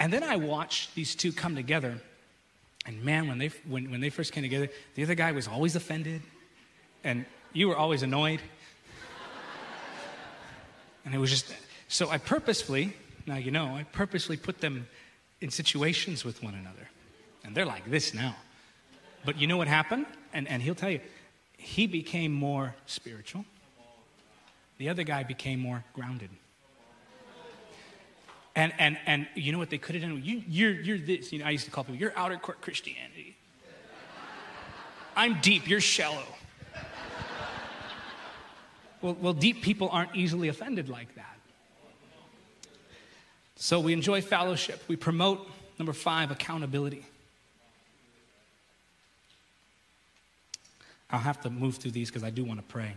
And then I watched these two come together. And man, when they, when, when they first came together, the other guy was always offended. And you were always annoyed. And it was just, so I purposefully now, you know, I purposely put them in situations with one another. And they're like this now. But you know what happened? And, and he'll tell you, he became more spiritual. The other guy became more grounded. And, and, and you know what they could have done? You, you're, you're this. You know, I used to call people, you're outer court Christianity. I'm deep, you're shallow. Well, well, deep people aren't easily offended like that. So we enjoy fellowship. We promote, number five, accountability. I'll have to move through these because I do want to pray.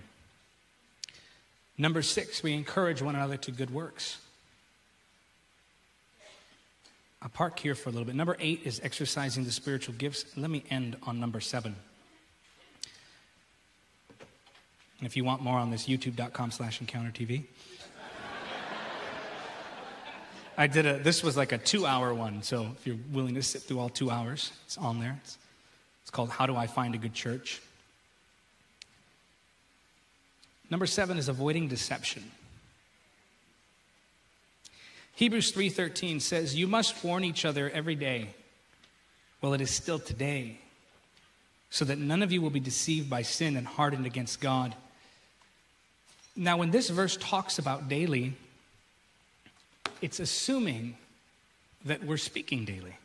Number six, we encourage one another to good works. I'll park here for a little bit. Number eight is exercising the spiritual gifts. Let me end on number seven. And if you want more on this, youtube.com slash encounter TV. I did a, this was like a two hour one. So if you're willing to sit through all two hours, it's on there. It's, it's called How Do I Find a Good Church? Number seven is avoiding deception. Hebrews 3:13 says, "You must warn each other every day while it is still today, so that none of you will be deceived by sin and hardened against God." Now, when this verse talks about daily, it's assuming that we're speaking daily.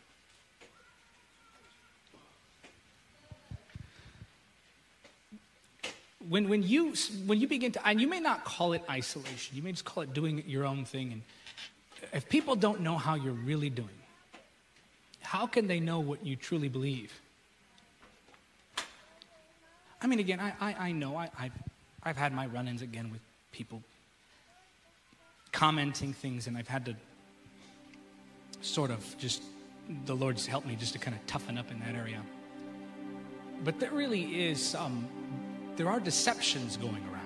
When, when, you, when you begin to, and you may not call it isolation, you may just call it doing your own thing. And if people don't know how you're really doing, how can they know what you truly believe? I mean, again, I, I, I know I, I've, I've had my run ins again with people commenting things, and I've had to sort of just, the Lord's helped me just to kind of toughen up in that area. But there really is, um, there are deceptions going around.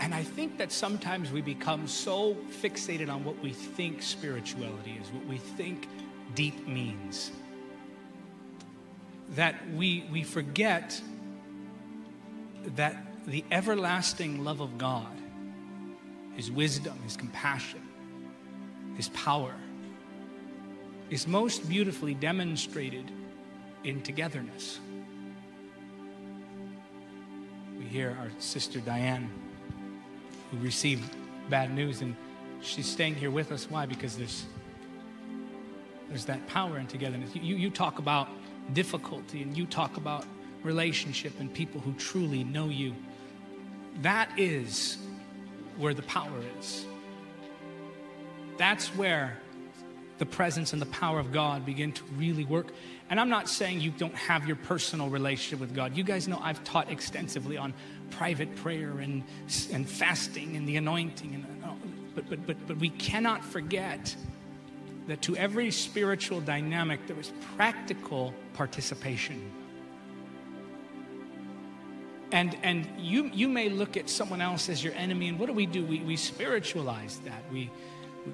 And I think that sometimes we become so fixated on what we think spirituality is, what we think deep means, that we, we forget that the everlasting love of God, His wisdom, His compassion, His power, is most beautifully demonstrated in togetherness. We hear our sister Diane, who received bad news, and she's staying here with us. Why? Because there's there's that power in togetherness. You, you talk about difficulty and you talk about relationship and people who truly know you. That is where the power is. That's where the presence and the power of God begin to really work. And I'm not saying you don't have your personal relationship with God. You guys know I've taught extensively on private prayer and, and fasting and the anointing. And, but, but, but, but we cannot forget that to every spiritual dynamic, there is practical participation. And, and you, you may look at someone else as your enemy, and what do we do? We, we spiritualize that. We,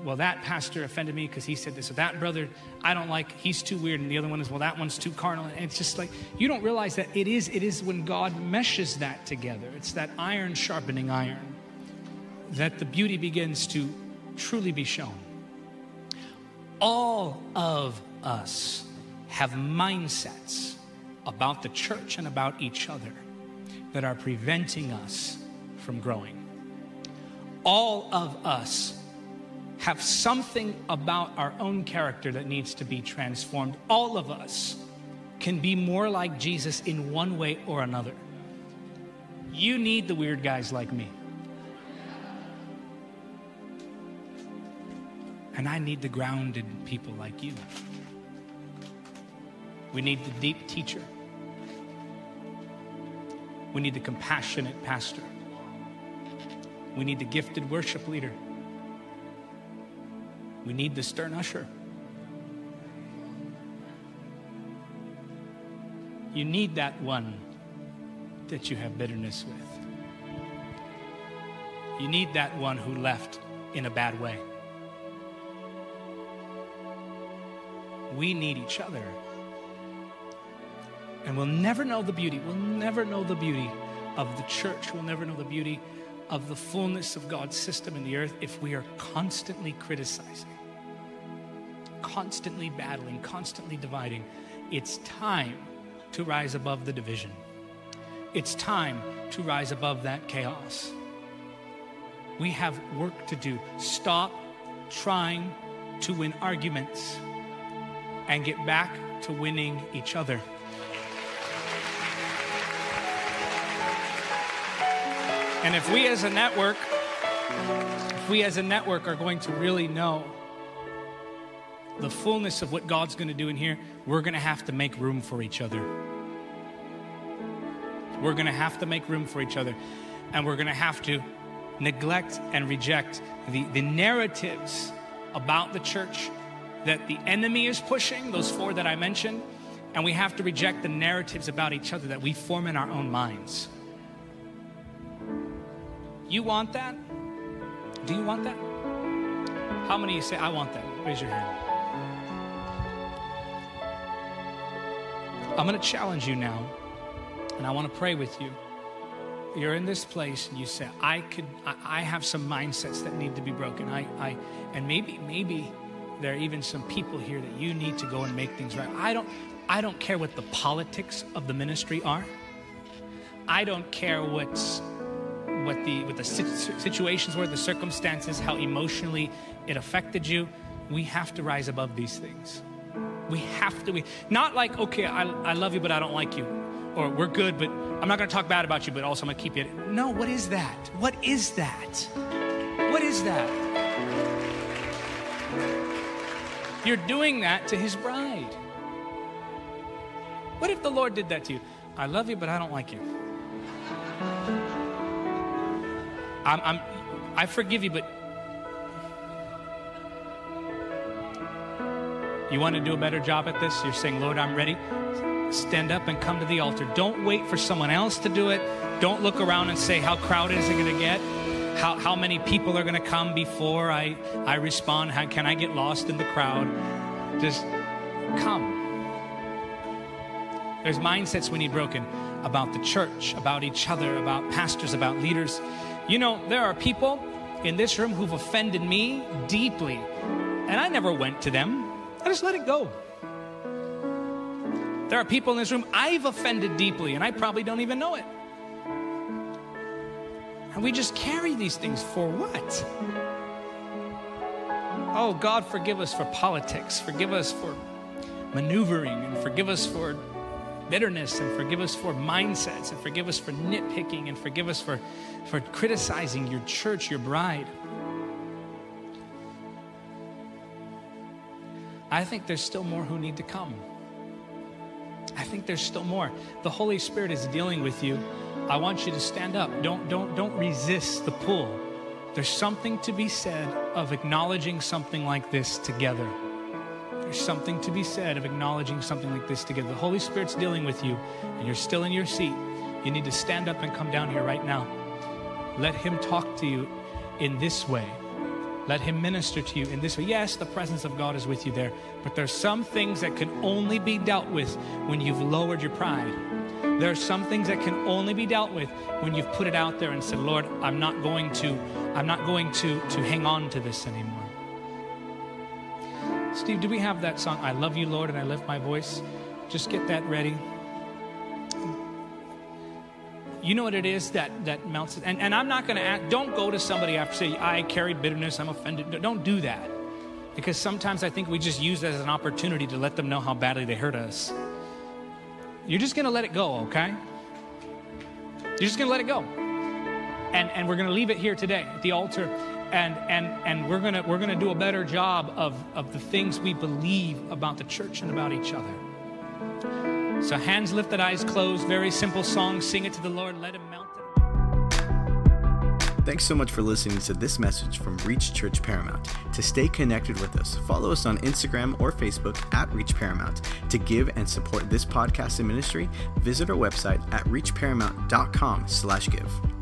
well, that pastor offended me because he said this, or that brother I don't like, he's too weird, and the other one is, well, that one's too carnal. And it's just like you don't realize that it is, it is when God meshes that together. It's that iron sharpening iron that the beauty begins to truly be shown. All of us have mindsets about the church and about each other that are preventing us from growing. All of us have something about our own character that needs to be transformed. All of us can be more like Jesus in one way or another. You need the weird guys like me. And I need the grounded people like you. We need the deep teacher. We need the compassionate pastor. We need the gifted worship leader. We need the stern usher. You need that one that you have bitterness with. You need that one who left in a bad way. We need each other. And we'll never know the beauty. We'll never know the beauty of the church. We'll never know the beauty of the fullness of God's system in the earth if we are constantly criticizing constantly battling, constantly dividing. It's time to rise above the division. It's time to rise above that chaos. We have work to do. Stop trying to win arguments and get back to winning each other. And if we as a network, if we as a network are going to really know the fullness of what God's going to do in here, we're going to have to make room for each other. We're going to have to make room for each other. And we're going to have to neglect and reject the, the narratives about the church that the enemy is pushing, those four that I mentioned. And we have to reject the narratives about each other that we form in our own minds. You want that? Do you want that? How many of you say, I want that? Raise your hand. I'm going to challenge you now, and I want to pray with you. You're in this place, and you say, "I could. I, I have some mindsets that need to be broken. I, I, and maybe, maybe there are even some people here that you need to go and make things right. I don't. I don't care what the politics of the ministry are. I don't care what's what the what the situations were, the circumstances, how emotionally it affected you. We have to rise above these things. We have to. We, not like, okay, I, I love you, but I don't like you. Or we're good, but I'm not going to talk bad about you, but also I'm going to keep you. No, what is that? What is that? What is that? You're doing that to his bride. What if the Lord did that to you? I love you, but I don't like you. I'm, I'm, I forgive you, but You want to do a better job at this? You're saying, Lord, I'm ready. Stand up and come to the altar. Don't wait for someone else to do it. Don't look around and say, How crowded is it going to get? how, how many people are going to come before I, I respond. How can I get lost in the crowd? Just come. There's mindsets we need broken about the church, about each other, about pastors, about leaders. You know, there are people in this room who've offended me deeply, and I never went to them. I just let it go. There are people in this room I've offended deeply, and I probably don't even know it. And we just carry these things for what? Oh, God, forgive us for politics, forgive us for maneuvering, and forgive us for bitterness, and forgive us for mindsets, and forgive us for nitpicking, and forgive us for, for criticizing your church, your bride. I think there's still more who need to come. I think there's still more. The Holy Spirit is dealing with you. I want you to stand up. Don't don't don't resist the pull. There's something to be said of acknowledging something like this together. There's something to be said of acknowledging something like this together. The Holy Spirit's dealing with you and you're still in your seat. You need to stand up and come down here right now. Let him talk to you in this way. Let him minister to you in this way. Yes, the presence of God is with you there, but there's some things that can only be dealt with when you've lowered your pride. There are some things that can only be dealt with when you've put it out there and said, "Lord, I'm not going to I'm not going to to hang on to this anymore." Steve, do we have that song I love you, Lord, and I lift my voice? Just get that ready. You know what it is that that melts it? And, and i'm not going to act don't go to somebody after say i carry bitterness i'm offended. Don't do that. Because sometimes i think we just use that as an opportunity to let them know how badly they hurt us. You're just going to let it go okay? You're just going to let it go. And and we're going to leave it here today at the altar and and and we're to we're to do a better job of of the things we believe about the church and about each other so, hands lifted, eyes closed, very simple song. Sing it to the Lord, let Him melt it. Thanks so much for listening to this message from Reach Church Paramount. To stay connected with us, follow us on Instagram or Facebook at Reach Paramount. To give and support this podcast and ministry, visit our website at reachparamount.com slash give.